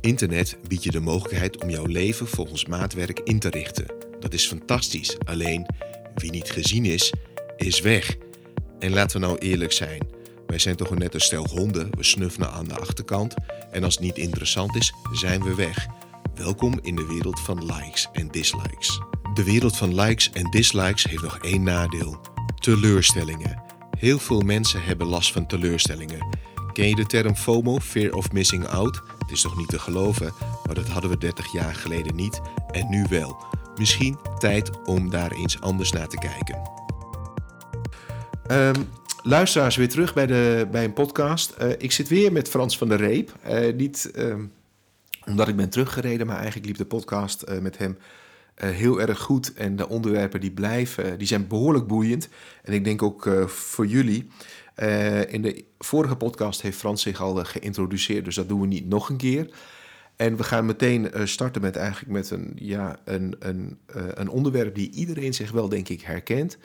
Internet biedt je de mogelijkheid om jouw leven volgens maatwerk in te richten. Dat is fantastisch, alleen wie niet gezien is, is weg. En laten we nou eerlijk zijn. Wij zijn toch net een stel honden, we snuffelen aan de achterkant en als het niet interessant is, zijn we weg. Welkom in de wereld van likes en dislikes. De wereld van likes en dislikes heeft nog één nadeel: teleurstellingen. Heel veel mensen hebben last van teleurstellingen. Ken je de term FOMO, Fear of Missing Out? Het is toch niet te geloven, maar dat hadden we 30 jaar geleden niet en nu wel. Misschien tijd om daar eens anders naar te kijken. Um, luisteraars, weer terug bij, de, bij een podcast. Uh, ik zit weer met Frans van der Reep. Uh, niet um, omdat ik ben teruggereden, maar eigenlijk liep de podcast uh, met hem heel erg goed. En de onderwerpen die blijven, die zijn behoorlijk boeiend. En ik denk ook voor jullie. In de vorige podcast heeft Frans zich al geïntroduceerd, dus dat doen we niet nog een keer. En we gaan meteen starten met eigenlijk met een, ja, een, een, een onderwerp die iedereen zich wel, denk ik, herkent.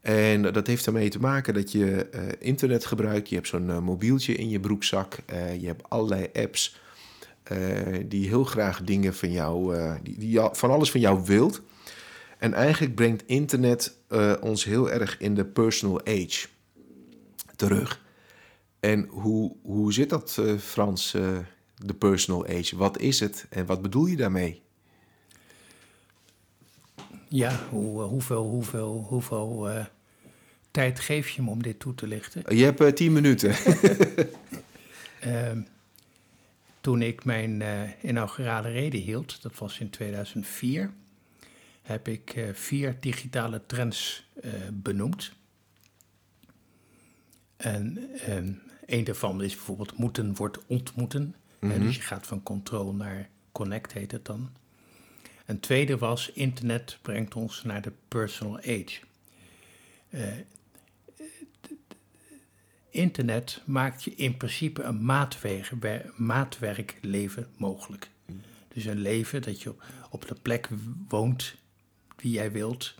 En dat heeft ermee te maken dat je internet gebruikt. Je hebt zo'n mobieltje in je broekzak. Je hebt allerlei apps die heel graag dingen van jou, die, die van alles van jou wilt. En eigenlijk brengt internet ons heel erg in de personal age terug. En hoe, hoe zit dat, Frans, de personal age? Wat is het en wat bedoel je daarmee? Ja, hoe, hoeveel, hoeveel, hoeveel tijd geef je me om dit toe te lichten? Je hebt tien minuten. uh, toen ik mijn inaugurale reden hield, dat was in 2004, heb ik vier digitale trends benoemd. En een ehm, daarvan is bijvoorbeeld moeten wordt ontmoeten. Mm -hmm. dus je gaat van control naar connect, heet het dan. Een tweede was internet brengt ons naar de personal age. Uh, internet maakt je in principe een maatwerkleven mogelijk. Dus een leven dat je op de plek woont die jij wilt.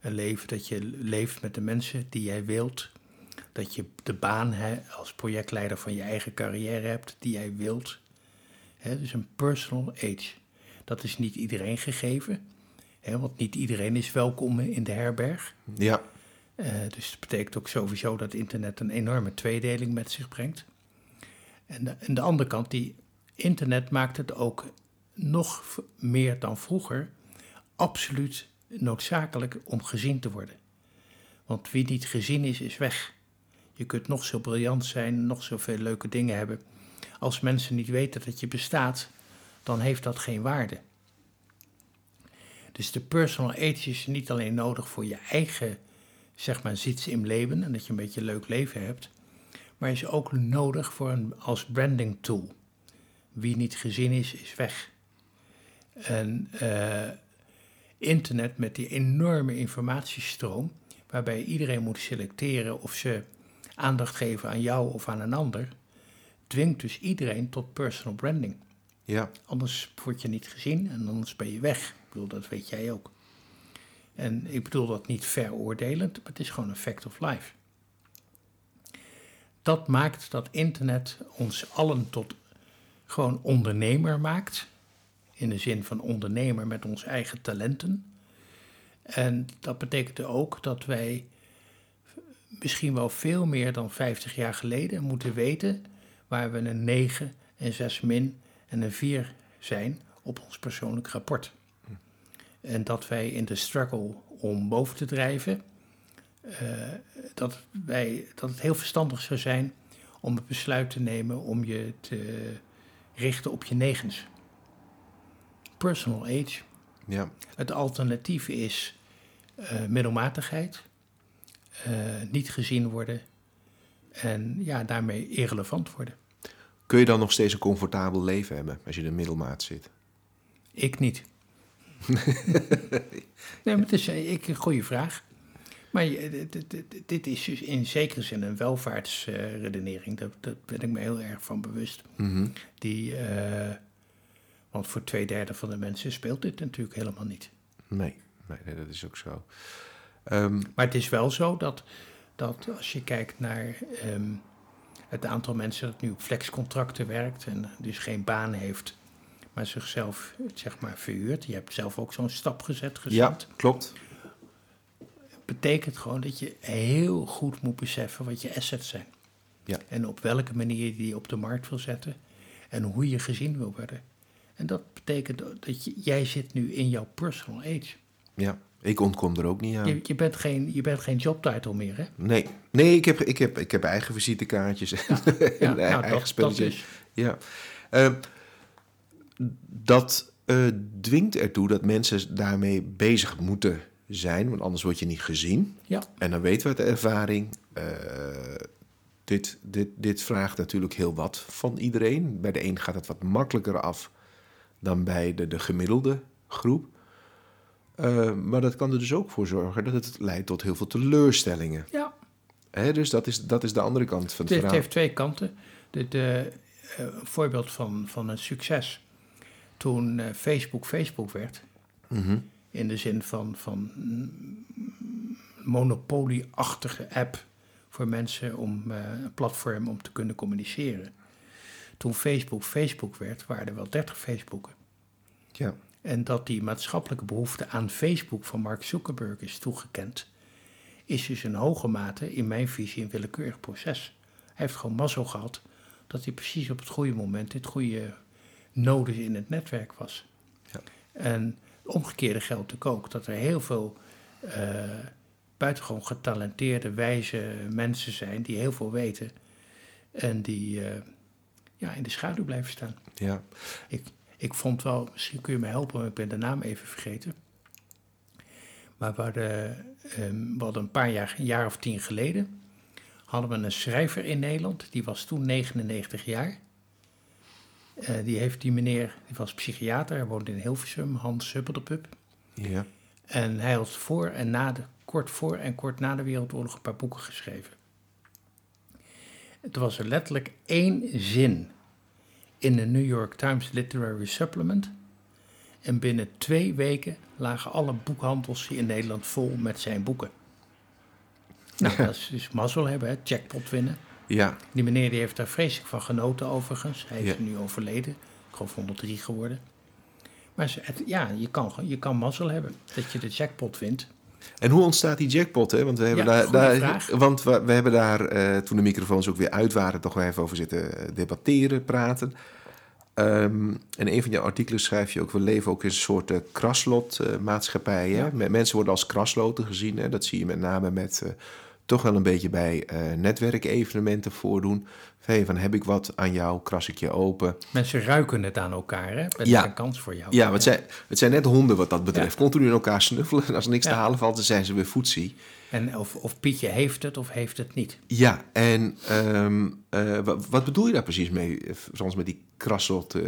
Een leven dat je leeft met de mensen die jij wilt. Dat je de baan als projectleider van je eigen carrière hebt die jij wilt. dus een personal age. Dat is niet iedereen gegeven. want niet iedereen is welkom in de herberg. Ja. Uh, dus dat betekent ook sowieso dat internet een enorme tweedeling met zich brengt. En de, en de andere kant, die internet maakt het ook nog meer dan vroeger absoluut noodzakelijk om gezien te worden. Want wie niet gezien is, is weg. Je kunt nog zo briljant zijn, nog zoveel leuke dingen hebben. Als mensen niet weten dat je bestaat, dan heeft dat geen waarde. Dus de personal age is niet alleen nodig voor je eigen zeg maar zit in leven en dat je een beetje een leuk leven hebt. Maar is ook nodig voor een, als branding tool. Wie niet gezien is, is weg. En uh, internet met die enorme informatiestroom, waarbij iedereen moet selecteren of ze aandacht geven aan jou of aan een ander, dwingt dus iedereen tot personal branding. Ja. Anders word je niet gezien en anders ben je weg. Ik bedoel, dat weet jij ook. En ik bedoel dat niet veroordelend, maar het is gewoon een fact of life. Dat maakt dat internet ons allen tot gewoon ondernemer maakt. In de zin van ondernemer met onze eigen talenten. En dat betekent ook dat wij misschien wel veel meer dan 50 jaar geleden moeten weten waar we een 9, een 6 min en een 4 zijn op ons persoonlijk rapport. En dat wij in de struggle om boven te drijven, uh, dat, wij, dat het heel verstandig zou zijn om het besluit te nemen om je te richten op je negens. Personal age. Ja. Het alternatief is uh, middelmatigheid, niet gezien worden en ja, daarmee irrelevant worden. Kun je dan nog steeds een comfortabel leven hebben als je in de middelmaat zit? Ik niet. nee, maar het is eh, ik, een goede vraag. Maar dit is dus in zekere zin een welvaartsredenering. Daar, daar ben ik me heel erg van bewust. Mhm. Die, uh, want voor twee derde van de mensen speelt dit natuurlijk helemaal niet. Nee, nee, nee dat is ook zo. Um, maar het is wel zo dat, dat als je kijkt naar um, het aantal mensen dat nu op flexcontracten werkt en dus geen baan heeft maar zichzelf zeg maar verhuurt. Je hebt zelf ook zo'n stap gezet, gezet. Ja, klopt. Betekent gewoon dat je heel goed moet beseffen wat je assets zijn. Ja. En op welke manier je die op de markt wil zetten. En hoe je gezien wil worden. En dat betekent dat je, jij zit nu in jouw personal age. Ja, ik ontkom er ook niet aan. Je, je, bent, geen, je bent geen jobtitle meer, hè? Nee, nee ik, heb, ik, heb, ik heb eigen visitekaartjes en, Ja, en nou, eigen dat, dat spelletjes. is. Ja. Eh, dat dwingt ertoe dat mensen daarmee bezig moeten zijn, want anders word je niet gezien. Ja, En dan weten we uit de ervaring, eh, dit, dit, dit vraagt natuurlijk heel wat van iedereen. Bij de een gaat het wat makkelijker af dan bij de, de gemiddelde groep. Eh, maar dat kan er dus ook voor zorgen dat het leidt tot heel veel teleurstellingen. ja. Hè, dus dat is, dat is de andere kant van het Het verhaal. heeft twee kanten. De, de, eh, een voorbeeld van, van een succes. Toen eh, Facebook Facebook werd, Mhm. in de zin van, van monopolieachtige app voor mensen om een platform om te kunnen communiceren. Toen Facebook Facebook werd, waren er wel 30 Facebooken. Ja, En dat die maatschappelijke behoefte aan Facebook van Mark Zuckerberg is toegekend, is dus in hoge mate in mijn visie een willekeurig proces. Hij heeft gewoon mazzel gehad dat hij precies op het goede moment dit goede node in het netwerk was. Ja. En het omgekeerde geldt natuurlijk ook, dat er heel veel eh, buitengewoon getalenteerde, wijze mensen zijn die heel veel weten en die eh, ja, in de schaduw blijven staan. ja. Ik, ik vond wel, misschien kun je me helpen, maar ik ben de naam even vergeten. Maar we hadden, ehm, we hadden een paar jaar, een jaar of tien geleden, hadden we een schrijver in Nederland. Die was toen 99 jaar. Eh, die heeft die meneer, die was psychiater, hij woonde in Hilversum, Hans Subberdepup. ja. En hij had voor en na de, kort voor en kort na de Wereldoorlog een paar boeken geschreven. Het was er letterlijk één zin in de New York Times Literary Supplement. En binnen twee weken lagen alle boekhandels in Nederland vol met zijn boeken. Nou, dat is dus mazzel hebben, hè? jackpot winnen. ja. Die meneer die heeft daar vreselijk van genoten overigens. Hij is Ja. nu overleden. Ik geloof 103 geworden. Maar het, ja, je kan, je kan mazzel hebben dat je de jackpot wint. En hoe ontstaat die jackpot? Hè? Want we hebben Ja, daar, daar, want we, we hebben daar, eh, toen de microfoons ook weer uit waren, toch wel even over zitten debatteren, praten. Ehm, en een van jouw artikelen schrijf je ook, we leven ook in een soort uh, kraslotmaatschappij. Ja. Mensen worden als krasloten gezien. Hè? Dat zie je met name met eh, toch wel een beetje bij eh, netwerkevenementen voordoen. Hey, van heb ik wat aan jou, kras ik je open. Mensen ruiken het aan elkaar, hè? Dat Ja. is een kans voor jou. Ja, het zijn, het zijn net honden wat dat betreft. Ja. Continu in elkaar snuffelen en als er niks te halen valt, dan zijn ze weer voetzie. En of, of Pietje heeft het of heeft het niet. Ja, en ehm, eh, wa- wat, bedoel je daar precies mee, eh, Frans, met die krassot? eh,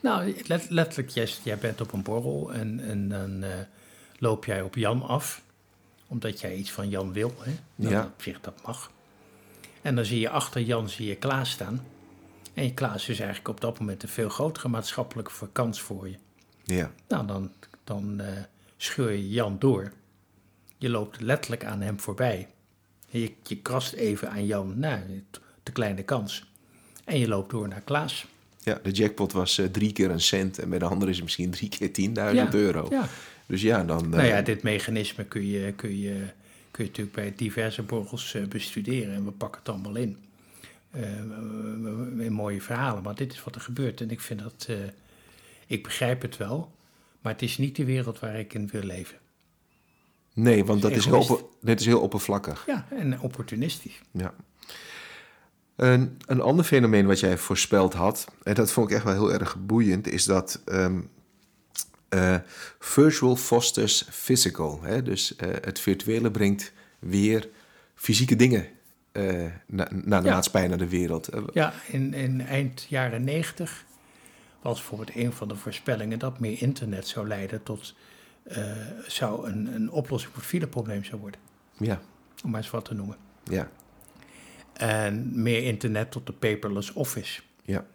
Nou, let- letterlijk, jij, jij bent op een borrel en, en dan loop jij op Jan af. Omdat jij iets van Jan wil. Hè? Nou, Ja. dat, op zich, dat mag. En dan zie je achter Jan zie je Klaas staan. En Klaas is eigenlijk op dat moment een veel grotere maatschappelijke kans voor je. ja, Nou, dan, dan eh, scheur je Jan door. Je loopt letterlijk aan hem voorbij. En je, je krast even aan Jan, nou, de kleine kans. En je loopt door naar Klaas. ja, de jackpot was eh, drie keer een cent en bij de andere is het misschien drie keer 10.000 euro. Ja. Dus ja, dan... eh, Nou ja, dit mechanisme kun je, kun je, kun je natuurlijk bij diverse borrels eh, bestuderen en we pakken het allemaal in. Eh, in mooie verhalen, maar dit is wat er gebeurt en ik vind dat, eh, ik begrijp het wel, maar het is niet de wereld waar ik in wil leven. nee, want dat is, heel, opper- dit is heel oppervlakkig. Ja, en opportunistisch. Ja. Een, een ander fenomeen wat jij voorspeld had, en dat vond ik echt wel heel erg boeiend, is dat ehm, eh, virtual fosters physical. Hè? Dus eh, het virtuele brengt weer fysieke dingen eh, na- naar de Ja. maatschappij, naar de wereld. Eh, Ja, in, in eind jaren negentig was bijvoorbeeld een van de voorspellingen dat meer internet zou leiden tot eh, zou een, een oplossing voor het fileprobleem zou worden, ja, om maar eens wat te noemen. ja, En meer internet tot de paperless office. ja,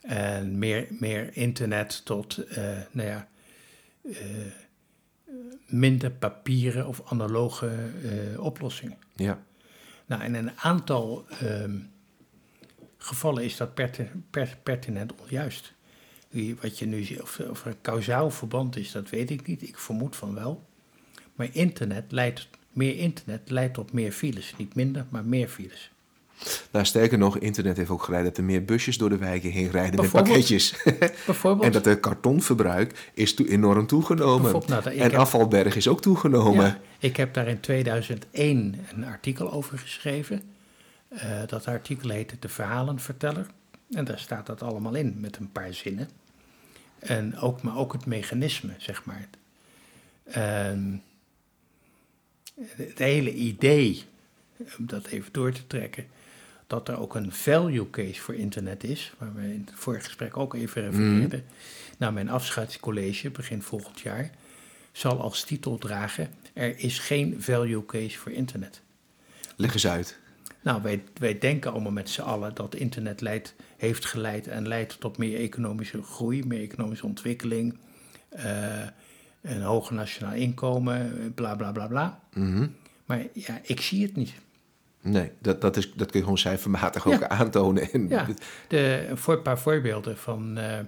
En meer, meer internet tot, eh, nou ja, eh, minder papieren of analoge eh, oplossingen. ja, Nou, in een aantal ehm, gevallen is dat perti- per- pertinent onjuist. Wie- Wat je nu ziet, of, of er een kausaal verband is, dat weet ik niet. Ik vermoed van wel. Maar internet leidt, meer internet leidt tot meer files. Niet minder, maar meer files. Nou, sterker nog, internet heeft ook geleid dat er meer busjes door de wijken heen rijden met pakketjes. Bijvoorbeeld. en dat het kartonverbruik is enorm toegenomen. Nou, en heb- afvalberg is ook toegenomen. Ja, ik heb daar in 2001 een artikel over geschreven. Eh, dat artikel heette De Verhalenverteller. En daar staat dat allemaal in met een paar zinnen. En ook, maar ook het mechanisme, zeg maar. Ehm, het hele idee, om dat even door te trekken, dat er ook een value case voor internet is, waar we in het vorige gesprek ook even refereerden. Nou, mijn afscheidscollege begin volgend jaar zal als titel dragen: Er is geen value case voor internet. Leg eens uit. Nou, wij, wij denken allemaal met z'n allen dat internet leidt, heeft geleid en leidt tot meer economische groei, meer economische ontwikkeling, eh, een hoger nationaal inkomen, bla bla bla bla. Mhm. Maar ja, ik zie het niet. Nee, dat, dat, is, dat kun je gewoon cijfermatig Ja. ook aantonen. En, Ja, de, voor een paar voorbeelden van. eh,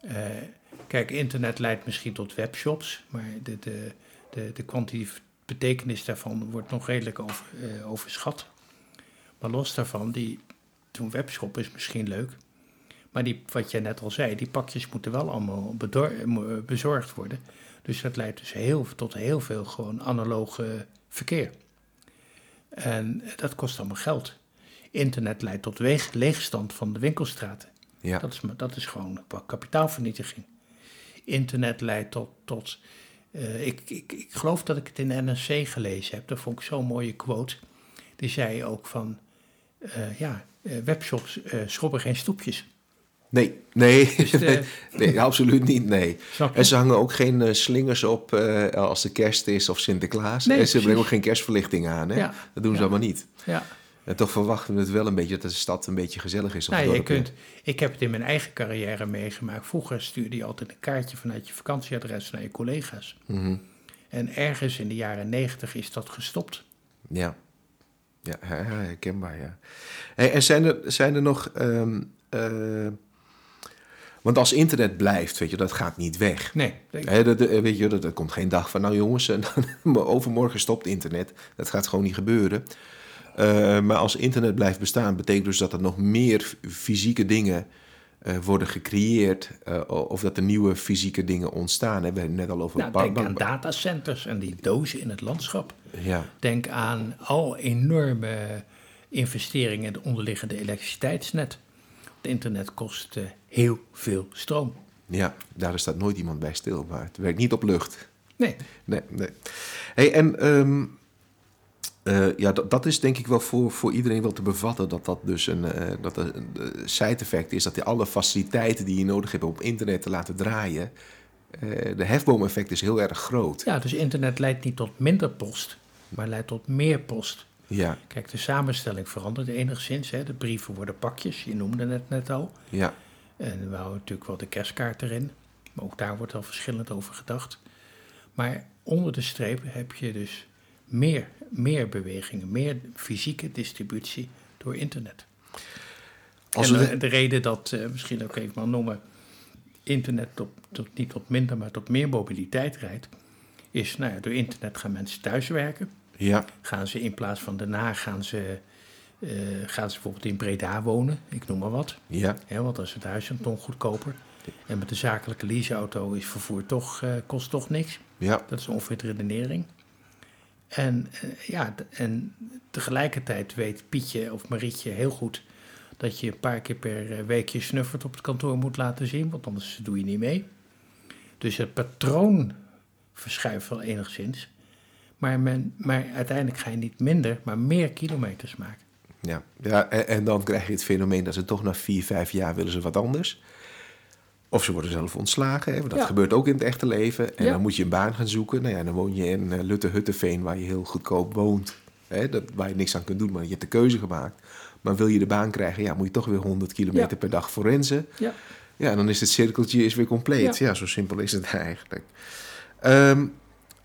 eh, kijk, internet leidt misschien tot webshops, maar de, de, de, de kwantitatieve betekenis daarvan wordt nog redelijk over, eh, overschat. Maar los daarvan, die, zo'n webshop is misschien leuk. Maar die, wat jij net al zei, die pakjes moeten wel allemaal bedor- bezorgd worden. Dus dat leidt dus heel, tot heel veel gewoon analoge verkeer. En dat kost allemaal geld. Internet leidt tot weeg- leegstand van de winkelstraten. ja. Dat, is, dat is gewoon kapitaalvernietiging. Internet leidt tot. tot eh, ik, ik, ik geloof dat ik het in de NRC gelezen heb. Dat vond ik zo'n mooie quote. Die zei ook van. eh, ja, eh, webshops eh schrobben geen stoepjes. Nee, nee, Dus de- nee, absoluut niet, nee. En ze hangen ook geen eh, slingers op eh, als de kerst is of Sinterklaas. Nee, en ze brengen ook geen kerstverlichting aan. Hè? Ja, Dat doen ze ja. allemaal niet. Ja. En toch verwachten we het wel een beetje dat de stad een beetje gezellig is. Of Nou, je kunt, ik heb het in mijn eigen carrière meegemaakt. Vroeger stuurde je altijd een kaartje vanuit je vakantieadres naar je collega's. Mhm. En ergens in de jaren negentig is dat gestopt. Ja, ja her- her- herkenbaar, ja. Hey, en zijn er, zijn er nog... ehm, eh, want als internet blijft, weet je, dat gaat niet weg. Nee, ik- Hè, dat, eh, weet je, dat, er komt geen dag van, nou jongens, en dan, overmorgen stopt internet. Dat gaat gewoon niet gebeuren. Eh, maar als internet blijft bestaan, betekent dus dat er nog meer fysieke dingen eh, worden gecreëerd. eh, of dat er nieuwe fysieke dingen ontstaan. Hè. We hebben het net al over... nou, denk aan datacenters en die dozen in het landschap. Ja, Denk aan al enorme investeringen in het onderliggende elektriciteitsnet. Het internet kost eh, heel veel stroom. ja, daar staat nooit iemand bij stil. Maar het werkt niet op lucht. Nee, Nee, nee. Hey, en ehm, eh, ja, dat, dat is denk ik wel voor, voor iedereen wel te bevatten. Dat dat dus een, eh, dat een, side effect is. Dat die alle faciliteiten die je nodig hebt om op internet te laten draaien. eh, de hefboom-effect is heel erg groot. ja, dus internet leidt niet tot minder post, maar leidt tot meer post. Ja, Kijk, de samenstelling verandert enigszins. Hè. De brieven worden pakjes, je noemde het net al. ja, En we houden natuurlijk wel de kerstkaart erin. Maar ook daar wordt al verschillend over gedacht. Maar onder de streep heb je dus meer, meer bewegingen, meer fysieke distributie door internet. Als en de, de reden dat, eh, misschien ook even maar noemen, internet tot, tot, niet tot minder, maar tot meer mobiliteit rijdt, is nou ja, door internet gaan mensen thuiswerken. Ja, Gaan ze in plaats van Haag, gaan ze, eh, gaan ze bijvoorbeeld in Breda wonen, ik noem maar wat. ja, Ja, want dan is het huisentong goedkoper. En met de zakelijke leaseauto is vervoer toch, eh, kost toch niks. ja, Dat is ongeveer de redenering. En, eh, ja, en tegelijkertijd weet Pietje of Marietje heel goed dat je een paar keer per week je snuffert op het kantoor moet laten zien, want anders doe je niet mee. Dus het patroon verschuift wel enigszins. Maar, men, maar uiteindelijk ga je niet minder, maar meer kilometers maken. ja. ja en, en dan krijg je het fenomeen dat ze toch na vier, vijf jaar willen ze wat anders. Of ze worden zelf ontslagen. Hè? want Dat Ja. gebeurt ook in het echte leven. En Ja. dan moet je een baan gaan zoeken. Nou ja, dan woon je in eh, Lutte-Hutteveen, waar je heel goedkoop woont. Hè? Dat, waar je niks aan kunt doen, maar je hebt de keuze gemaakt. Maar wil je de baan krijgen, ja, moet je toch weer 100 kilometer Ja. per dag forensen. Ja. Ja, dan is het cirkeltje is weer compleet. Ja, Ja. zo simpel is het eigenlijk. Ehm,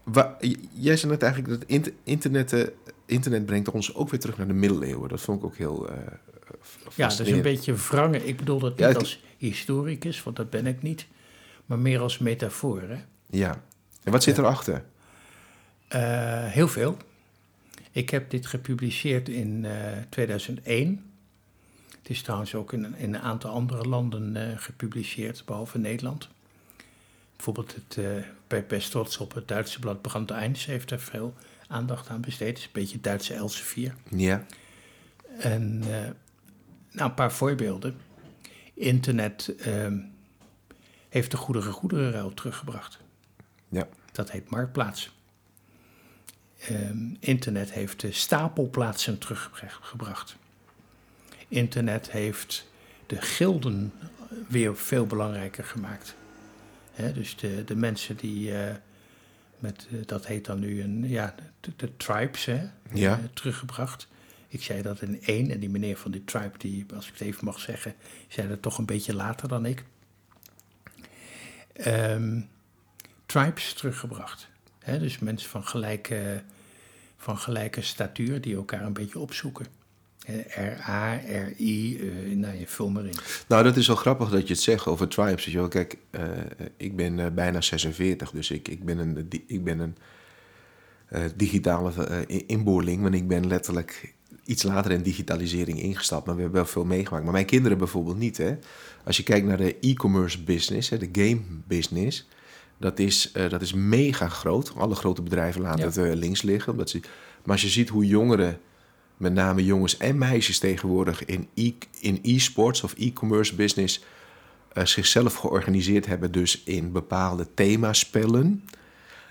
wa- jij zei net eigenlijk dat int- internet, eh, internet brengt ons ook weer terug naar de middeleeuwen. Dat vond ik ook heel, eh, Ja, dat is een beetje wrangen. Ik bedoel dat Ja, niet als historicus, want dat ben ik niet, maar meer als metafoor. Hè? Ja. En wat zit erachter? Eh, heel veel. Ik heb dit gepubliceerd in eh, 2001. Het is trouwens ook in, in een aantal andere landen gepubliceerd, behalve Nederland. Bijvoorbeeld het, eh bij op het Duitse blad Brand Eins heeft er veel aandacht aan besteed. Het is een beetje het Duitse Elsevier. Ja. En eh, nou, een paar voorbeelden. Internet ehm, heeft de goederen goederenruil teruggebracht. Ja. Dat heet Marktplaats. Ehm, internet heeft de stapelplaatsen teruggebracht. Internet heeft de gilden weer veel belangrijker gemaakt. Hè, dus de, de mensen die, eh, met, eh, dat heet dan nu een, ja, de, de tribes, hè, Ja. eh, teruggebracht. Ik zei dat in één en die meneer van die tribe, die, als ik het even mag zeggen, zei dat toch een beetje later dan ik. Ehm, tribes teruggebracht. Hè, dus mensen van gelijke, van gelijke statuur die elkaar een beetje opzoeken. RA, RI, eh nou je vul maar in. Nou, dat is wel grappig dat je het zegt over tribes. Weet je wel. Kijk, eh, ik ben eh, bijna 46, dus ik, ik ben een, ik ben een digitale in- inboorling. Want ik ben letterlijk iets later in digitalisering ingestapt. Maar we hebben wel veel meegemaakt. Maar mijn kinderen bijvoorbeeld niet. Hè? Als je kijkt naar de e-commerce business, hè, de game business... Dat is, dat is mega groot. Alle grote bedrijven laten Ja. het links liggen. Omdat ze, maar als je ziet hoe jongeren, met name jongens en meisjes tegenwoordig... in e- in e-sports of e-commerce business eh, zichzelf georganiseerd hebben... dus in bepaalde themaspellen...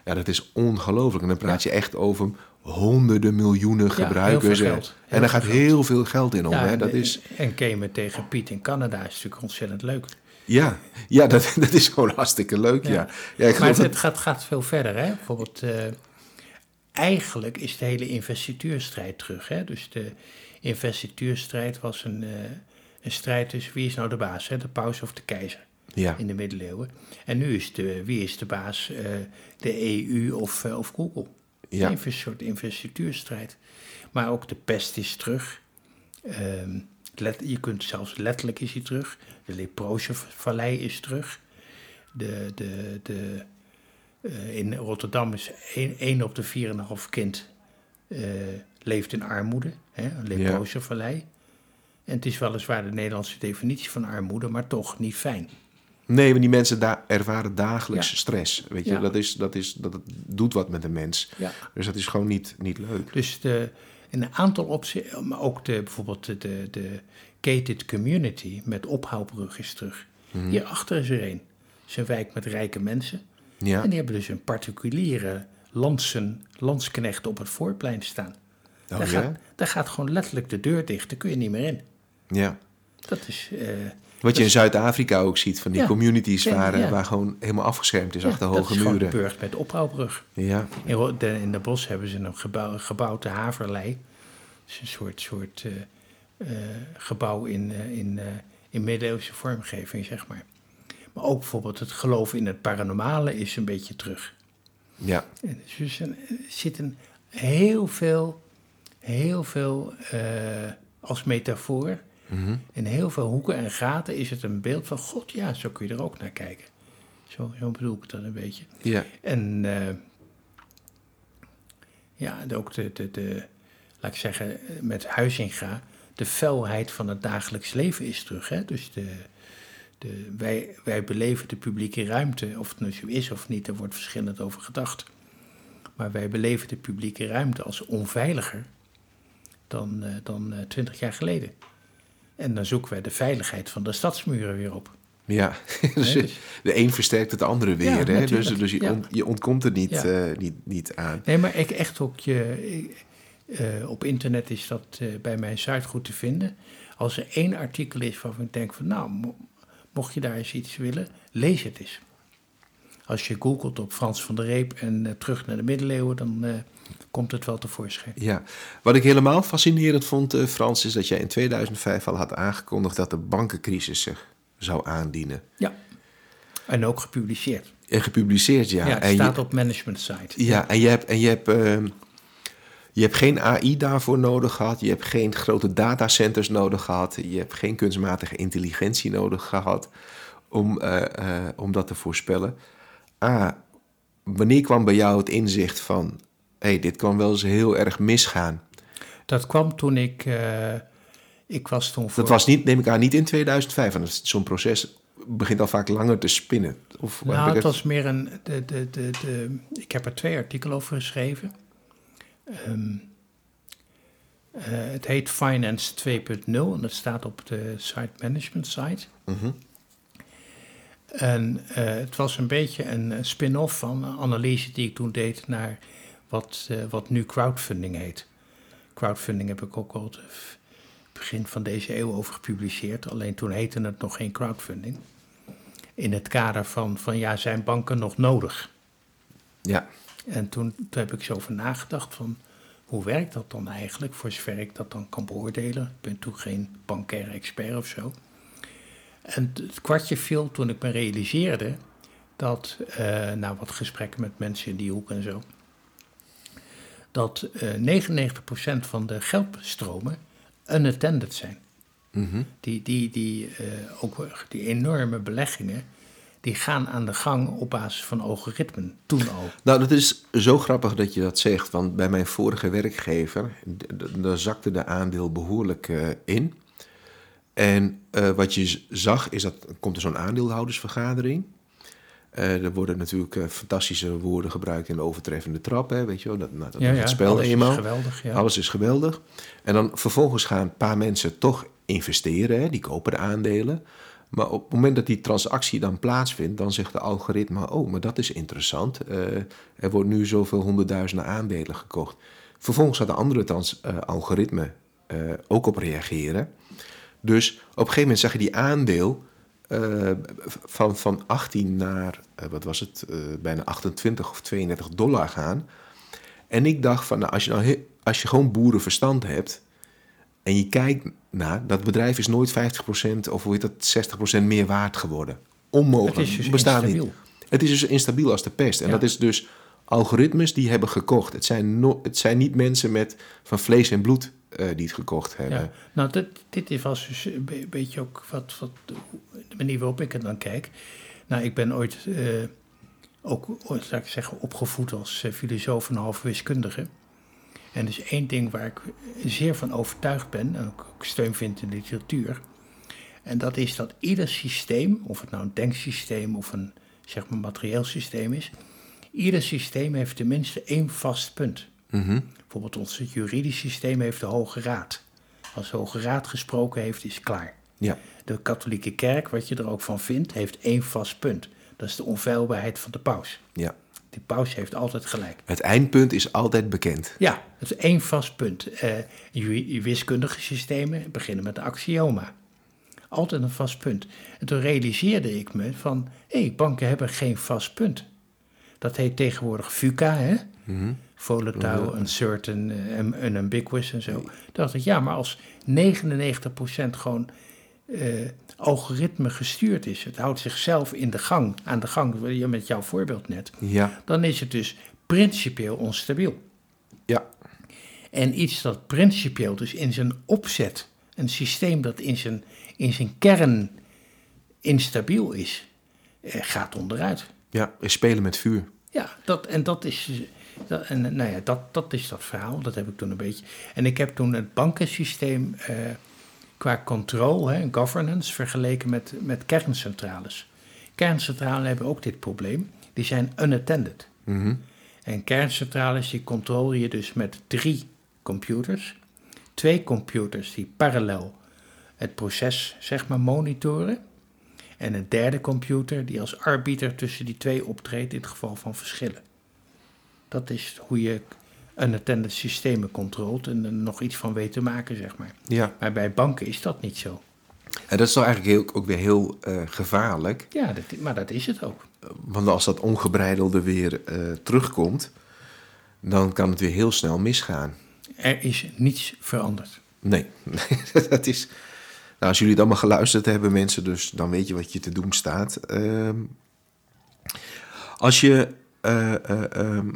Ja, dat is ongelooflijk. En dan praat je echt over honderden miljoenen gebruikers. veel en- daar gaat geld. heel veel geld in om. Ja, hè? Dat en- is, En gamen tegen Piet in Canada is natuurlijk ontzettend leuk. ja, ja dat, dat is gewoon hartstikke leuk. Ja. Ja. Ik Maar geloof het, dat- het gaat, gaat veel verder. Hè? Bijvoorbeeld, eh, eigenlijk is de hele investituurstrijd terug. Hè? Dus de investituurstrijd was een, eh, een strijd tussen wie is nou de baas, hè? de paus of de keizer ja. in de middeleeuwen. En nu is de, wie is de baas, eh, de EU of, eh, of Google. Ja. Een soort investituurstrijd. Maar ook de pest is terug. Ehm, let, je kunt zelfs letterlijk is hij terug. De leproze vallei is terug. De, de, de, eh, in Rotterdam is 1 op de 4,5 kind eh, leeft in armoede. Hè, een leproze vallei. En het is weliswaar de Nederlandse definitie van armoede, maar toch niet fijn. Nee, maar die mensen daar ervaren dagelijks Ja. stress. Weet je, Ja. dat, is, dat, is, dat doet wat met een mens. Ja. Dus dat is gewoon niet, niet leuk. Dus de, in een aantal opzichten, maar ook de, bijvoorbeeld de, de, de gated community met ophaalbrug is terug. Hierachter is er een. Het is een wijk met rijke mensen. Ja, En die hebben dus een particuliere landsen, landsknecht op het voorplein staan. Oh, daar, ja? gaat, daar gaat gewoon letterlijk de deur dicht, daar kun je niet meer in. ja. Dat is... eh, Wat je in Zuid-Afrika ook ziet van die Ja. communities waar, eh, ja. waar gewoon helemaal afgeschermd is ja, achter dat hoge is muren. gebeurd met ophaalbrug. Ja, In, de, in de bos hebben ze een gebouw, gebouwde haverlei. Het is een soort, soort eh, gebouw in, in, in middeleeuwse vormgeving, zeg maar. Maar ook bijvoorbeeld het geloof in het paranormale is een beetje terug. ja, En dus er zitten heel veel, heel veel eh, als metafoor. Mhm. In heel veel hoeken en gaten is het een beeld van God, ja, zo kun je er ook naar kijken. Zo, zo bedoel ik dan een beetje. ja, En eh, ja, ook de, de, de, laat ik zeggen, met Huizinga, de felheid van het dagelijks leven is terug. Hè? Dus de, de, wij, wij beleven de publieke ruimte, of het nu zo is of niet, daar wordt verschillend over gedacht. Maar wij beleven de publieke ruimte als onveiliger dan, eh, dan eh, twintig jaar geleden. En dan zoeken wij de veiligheid van de stadsmuren weer op. ja. dus dus- de een versterkt het andere weer. Ja, hè? Dus, dus je, Ja. je ontkomt er niet, Ja. eh, niet, niet aan. Nee, maar ik echt ook je. eh, op internet is dat eh, bij mijn site goed te vinden. Als er één artikel is waarvan ik denk van nou, mocht je daar eens iets willen, lees het eens. Als je googelt op Frans van der Reep en eh, terug naar de middeleeuwen, dan eh, komt het wel tevoorschijn. Ja, wat ik helemaal fascinerend vond, eh, Frans, is dat jij in 2005 al had aangekondigd dat de bankencrisis zich zou aandienen. Ja. En ook gepubliceerd. En gepubliceerd, ja. Ja, het en staat je, op management site. ja, en je hebt, en je hebt, ehm, Je hebt geen AI daarvoor nodig gehad. Je hebt geen grote datacenters nodig gehad. Je hebt geen kunstmatige intelligentie nodig gehad om, eh, eh, om dat te voorspellen. Ah, wanneer kwam bij jou het inzicht van... hé, hey, dit kan wel eens heel erg misgaan? Dat kwam toen ik... eh, ik was toen voor... Dat was niet, neem ik aan, niet in 2005. Want zo'n proces begint al vaak langer te spinnen. Of Nou, het was meer een. De, de, de, de, ik heb er twee artikelen over geschreven. Ehm, eh, het heet Finance 2.0 en dat staat op de site management site. Mhm. En eh, het was een beetje een spin-off van een analyse die ik toen deed naar wat, eh, wat nu crowdfunding heet. Crowdfunding heb ik ook al het begin van deze eeuw over gepubliceerd. Alleen toen heette het nog geen crowdfunding. In het kader van, van ja, zijn banken nog nodig? Ja, En toen, toen heb ik zo over nagedacht van hoe werkt dat dan eigenlijk, voor zover ik dat dan kan beoordelen. Ik ben toen geen bankaire expert of zo. En het kwartje viel toen ik me realiseerde dat, eh na wat gesprekken met mensen in die hoek en zo, dat eh 99% van de geldstromen unattended zijn. Mhm. Die, die, die, eh, ook die enorme beleggingen, die gaan aan de gang op basis van algoritmen, toen al. Nou, dat is zo grappig dat je dat zegt. Want bij mijn vorige werkgever, daar zakte de aandeel behoorlijk eh, in. En eh, wat je zag, is dat komt er zo'n aandeelhoudersvergadering. Eh, er worden natuurlijk fantastische woorden gebruikt in de overtreffende trap. Hè, weet je wel, dat, nou, dat is het spel alles eenmaal. is geweldig. Ja. Alles is geweldig. En dan vervolgens gaan een paar mensen toch investeren. Hè? Die kopen de aandelen. Maar op het moment dat die transactie dan plaatsvindt, dan zegt de algoritme: Oh, maar dat is interessant. Eh, er wordt nu zoveel honderdduizenden aandelen gekocht. Vervolgens gaat de andere trans, eh, algoritme eh, ook op reageren. Dus op een gegeven moment zag je die aandeel van, van 18 naar, wat was het, bijna 28 of 32 dollar gaan. En ik dacht van, nou, als je, nou als je gewoon boerenverstand hebt en je kijkt naar, dat bedrijf is nooit 50% of hoe heet dat, 60% meer waard geworden. Onmogelijk, Het is dus bestaat instabiel. niet. Het is dus instabiel als de pest. En Ja. dat is dus algoritmes die hebben gekocht. Het zijn, no- het zijn niet mensen met, van vlees en bloed eh, die het gekocht hebben. Ja. Nou, dit, dit is- was dus een be- beetje ook wat, wat, de manier waarop ik er dan kijk. Nou, ik ben ooit eh, ook, zou ik zeggen, opgevoed als eh, filosoof en half wiskundige. En dus één ding waar ik zeer van overtuigd ben, en ook, steun vind in de literatuur. En dat is dat ieder systeem, of het nou een denksysteem of een zeg maar materieel systeem is, ieder systeem heeft tenminste één vast punt. Mhm. Bijvoorbeeld ons juridisch systeem heeft de Hoge Raad. Als de Hoge Raad gesproken heeft, is klaar. Ja. De katholieke kerk, wat je er ook van vindt, heeft één vast punt. Dat is de onfeilbaarheid van de paus. ja. Die paus heeft altijd gelijk. Het eindpunt is altijd bekend. Ja, dat is één vast punt. Je wiskundige systemen beginnen met een axioma. Altijd een vast punt. En toen realiseerde ik me van, hé, hey, banken hebben geen vast punt. Dat heet tegenwoordig VUCA, hè? Mhm. volatile, uncertain, eh, en unambiguous en zo. Toen dacht ik, ja, maar als 99% gewoon algoritme gestuurd is, het houdt zichzelf in de gang, aan de gang, met jouw voorbeeld net, Ja, dan is het dus principieel onstabiel. ja, En iets dat principieel, dus in zijn opzet, een systeem dat in zijn, in zijn kern instabiel is, eh, gaat onderuit. ja. We spelen met vuur. Ja, dat, en dat is, dat, en, nou ja, dat, dat is dat verhaal. Dat heb ik toen een beetje. En ik heb toen het bankensysteem eh, qua controle en governance vergeleken met, met kerncentrales. Kerncentrales hebben ook dit probleem. Die zijn unattended. Mhm. En kerncentrales die controle je dus met drie computers. Twee computers die parallel het proces zeg maar monitoren. En een derde computer die als arbiter tussen die twee optreedt in het geval van verschillen. Dat is hoe je unattended systemen controleert en er nog iets van weet te maken, zeg maar. Ja, Maar bij banken is dat niet zo. en dat is toch eigenlijk heel, ook weer heel eh, gevaarlijk. Ja, dat, maar dat is het ook. Want als dat ongebreidelde weer eh, terugkomt, dan kan het weer heel snel misgaan. Er is niets veranderd. Nee, dat is. Nou, als jullie het allemaal geluisterd hebben, mensen, dus dan weet je wat je te doen staat. Ehm, als je. eh, ehm,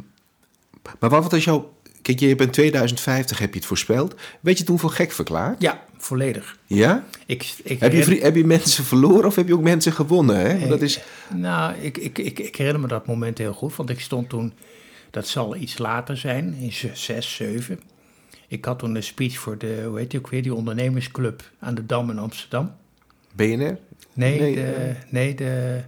maar wat was jouw. Kijk, je hebt in 2050 heb je het voorspeld. Weet je toen voor gek verklaard? Ja, volledig. Ja? Ik, ik Heb je, heb je mensen verloren of heb je ook mensen gewonnen? Hè? Want dat is, Nou, ik, ik, ik, ik herinner me dat moment heel goed, want ik stond toen, dat zal iets later zijn, in z- zes, zeven. Ik had toen een speech voor de, hoe heet die ook weer, die ondernemersclub aan de Dam in Amsterdam. BNR? Nee, Nee, de, eh. nee de,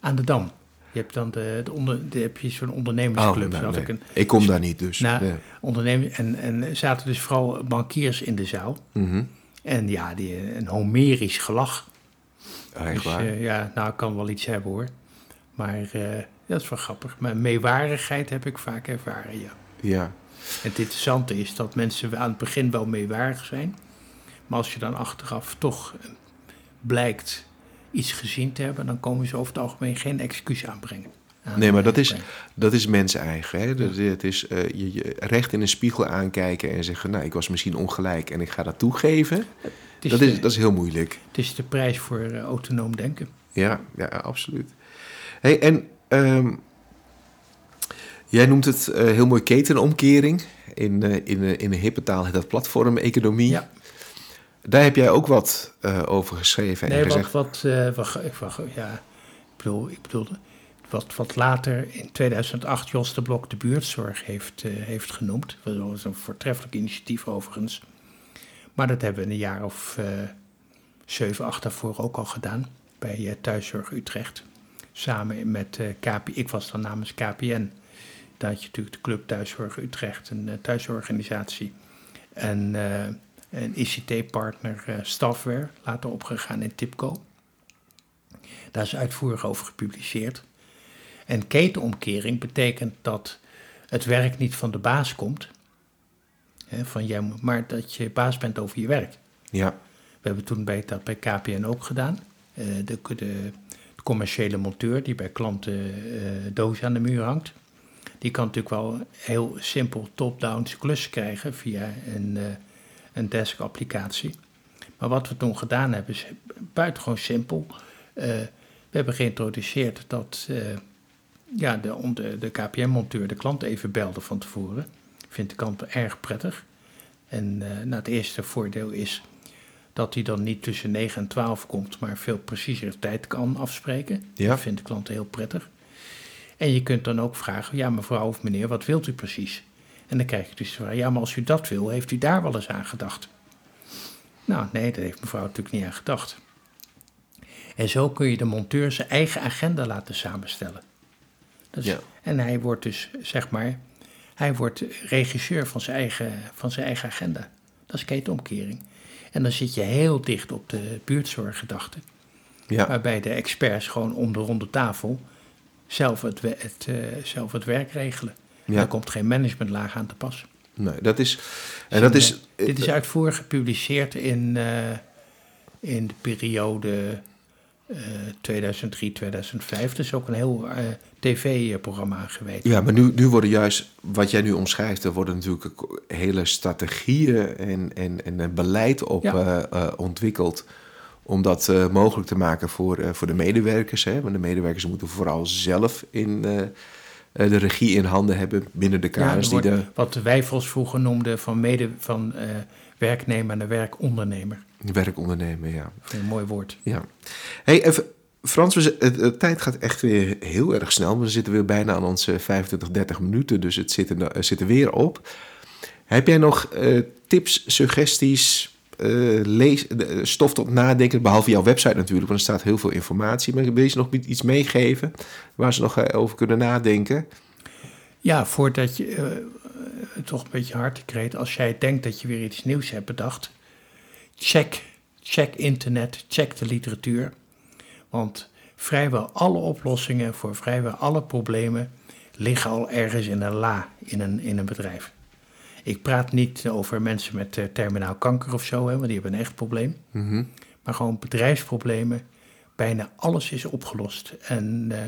aan de Dam. Je hebt dan de, de, onder, de, heb je zo'n ondernemersclub. nou, nee. ik een Ik kom daar niet dus. Nou, Nee. en, en zaten dus vooral bankiers in de zaal. Mhm. En ja, die, een homerisch gelach. Ah, Echt Dus waar. eh, ja, nou, ik kan wel iets hebben hoor. Maar eh, dat is wel grappig. Maar meewarigheid heb ik vaak ervaren, ja. ja. En het interessante is dat mensen aan het begin wel meewarig zijn. Maar als je dan achteraf toch eh, blijkt iets gezien te hebben... dan komen ze over het algemeen geen excuus aanbrengen. Aan- Nee, maar dat is, dat is mensen eigen. Hè? Dat, het is eh, je, je recht in een spiegel aankijken en zeggen... nou, ik was misschien ongelijk en ik ga dat toegeven. Is, Dat de, is, dat is heel moeilijk. het is de prijs voor eh, autonoom denken. Ja, ja absoluut. Hey, en ehm, jij noemt het eh, heel mooi ketenomkering. In, in, in een hippe taal heet dat platformeconomie. Ja. Daar heb jij ook wat eh, over geschreven en Nee, gezegd. wat, eh, wat, ik, wat, ja, ik bedoel, ik bedoelde, wat, wat later in 2008 Jos de Blok de buurtzorg heeft, eh, heeft genoemd. Dat was een voortreffelijk initiatief overigens. Maar dat hebben we een jaar of zeven, acht daarvoor ook al gedaan. Bij Thuiszorg Utrecht. Samen met eh KP, ik was dan namens KPN. Daar had je natuurlijk de Club Thuiszorg Utrecht, een thuisorganisatie. En een ICT-partner eh Staffware, later opgegaan in Tipco. Daar is uitvoerig over gepubliceerd. En ketenomkering betekent dat het werk niet van de baas komt, hè, van jij, maar dat je baas bent over je werk. Ja, We hebben toen bij, dat bij KPN ook gedaan. Eh, de, de, de commerciële monteur die bij klanten eh dozen aan de muur hangt. Die kan natuurlijk wel heel simpel top-down klussen krijgen via een, een desk-applicatie. Maar wat we toen gedaan hebben is buitengewoon simpel. Eh, we hebben geïntroduceerd dat eh, ja, de, de, de KPN-monteur de klant even belde van tevoren. Vindt de klant erg prettig. En eh, nou, het eerste voordeel is dat hij dan niet tussen 9 en 12 komt, maar veel preciezer tijd kan afspreken. Ja. Dat vindt de klant heel prettig. En je kunt dan ook vragen, ja mevrouw of meneer, wat wilt u precies? En dan krijg je dus vraag, ja maar als u dat wil, heeft u daar wel eens aan gedacht? Nou nee, daar heeft mevrouw natuurlijk niet aan gedacht. En zo kun je de monteur zijn eigen agenda laten samenstellen. Dat is- Ja. En hij wordt dus, zeg maar, hij wordt regisseur van zijn eigen, van zijn eigen agenda. Dat is ketenomkering. En dan zit je heel dicht op de buurtzorggedachte. ja. Waarbij de experts gewoon om de ronde tafel zelf het, het, eh, zelf het werk regelen. Ja. Daar komt geen managementlaag aan te pas. Nee, dat is... En dat is... Dit is uitvoerig gepubliceerd in, eh, in de periode eh 2003-2005. Dat is ook een heel eh, tv-programma geweest. Ja, maar nu, nu worden juist, wat jij nu omschrijft, er worden natuurlijk hele strategieën en, en, en beleid op Ja. eh, ontwikkeld. Om dat mogelijk te maken voor, voor de medewerkers. Hè? Want de medewerkers moeten vooral zelf in, de regie in handen hebben binnen de kaders er die de Wat wij vroeger noemden van, mede, van eh, werknemer naar werkondernemer. werk ondernemen. Ja. Een mooi woord. ja. Hey, even, Frans, de tijd gaat echt weer heel erg snel. We zitten weer bijna aan onze 25, 30 minuten, dus het zit er, het zit er weer op. Heb jij nog eh, tips, suggesties, eh, lees, eh, stof tot nadenken? Behalve jouw website natuurlijk, want er staat heel veel informatie. Maar wil je ze nog iets meegeven waar ze nog eh, over kunnen nadenken? Ja, voordat je eh, toch een beetje hard kreet, als jij denkt dat je weer iets nieuws hebt bedacht, check, check internet, check de literatuur. Want vrijwel alle oplossingen voor vrijwel alle problemen liggen al ergens in een la in een, in een bedrijf. Ik praat niet over mensen met eh, terminaal kanker of zo, hè, want die hebben een echt probleem. Mhm. Maar gewoon bedrijfsproblemen. Bijna alles is opgelost. En eh,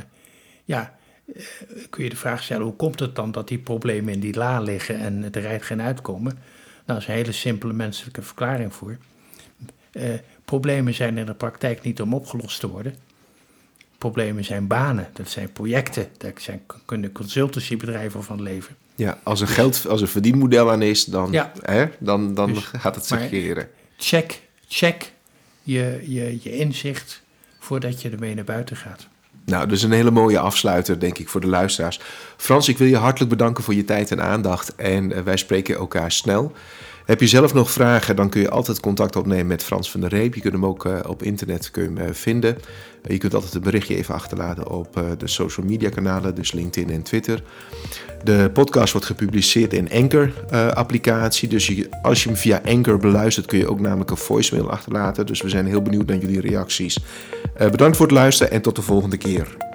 ja, eh, kun je de vraag stellen: hoe komt het dan dat die problemen in die la liggen en er rijdt geen uitkomen? Nou, dat is een hele simpele menselijke verklaring voor. Problemen zijn in de praktijk niet om opgelost te worden. Problemen zijn banen, dat zijn projecten, daar zijn, kunnen consultancybedrijven van leven. Ja, als er geld, als er verdienmodel aan is, dan, Ja. hè, dan, dan Dus- gaat het zich keren. Check, check je, je, je inzicht voordat je ermee naar buiten gaat. Nou, dus een hele mooie afsluiter, denk ik, voor de luisteraars. Frans, ik wil je hartelijk bedanken voor je tijd en aandacht. En eh, wij spreken elkaar snel. Heb je zelf nog vragen, dan kun je altijd contact opnemen met Frans van der Reep. Je kunt hem ook eh, op internet kun eh, vinden. Eh, je kunt altijd een berichtje even achterlaten op de social media kanalen, dus LinkedIn en Twitter. De podcast wordt gepubliceerd in Anchor-applicatie. dus als je hem via Anchor beluistert, kun je ook namelijk een voicemail achterlaten. Dus we zijn heel benieuwd naar jullie reacties. Bedankt voor het luisteren en tot de volgende keer.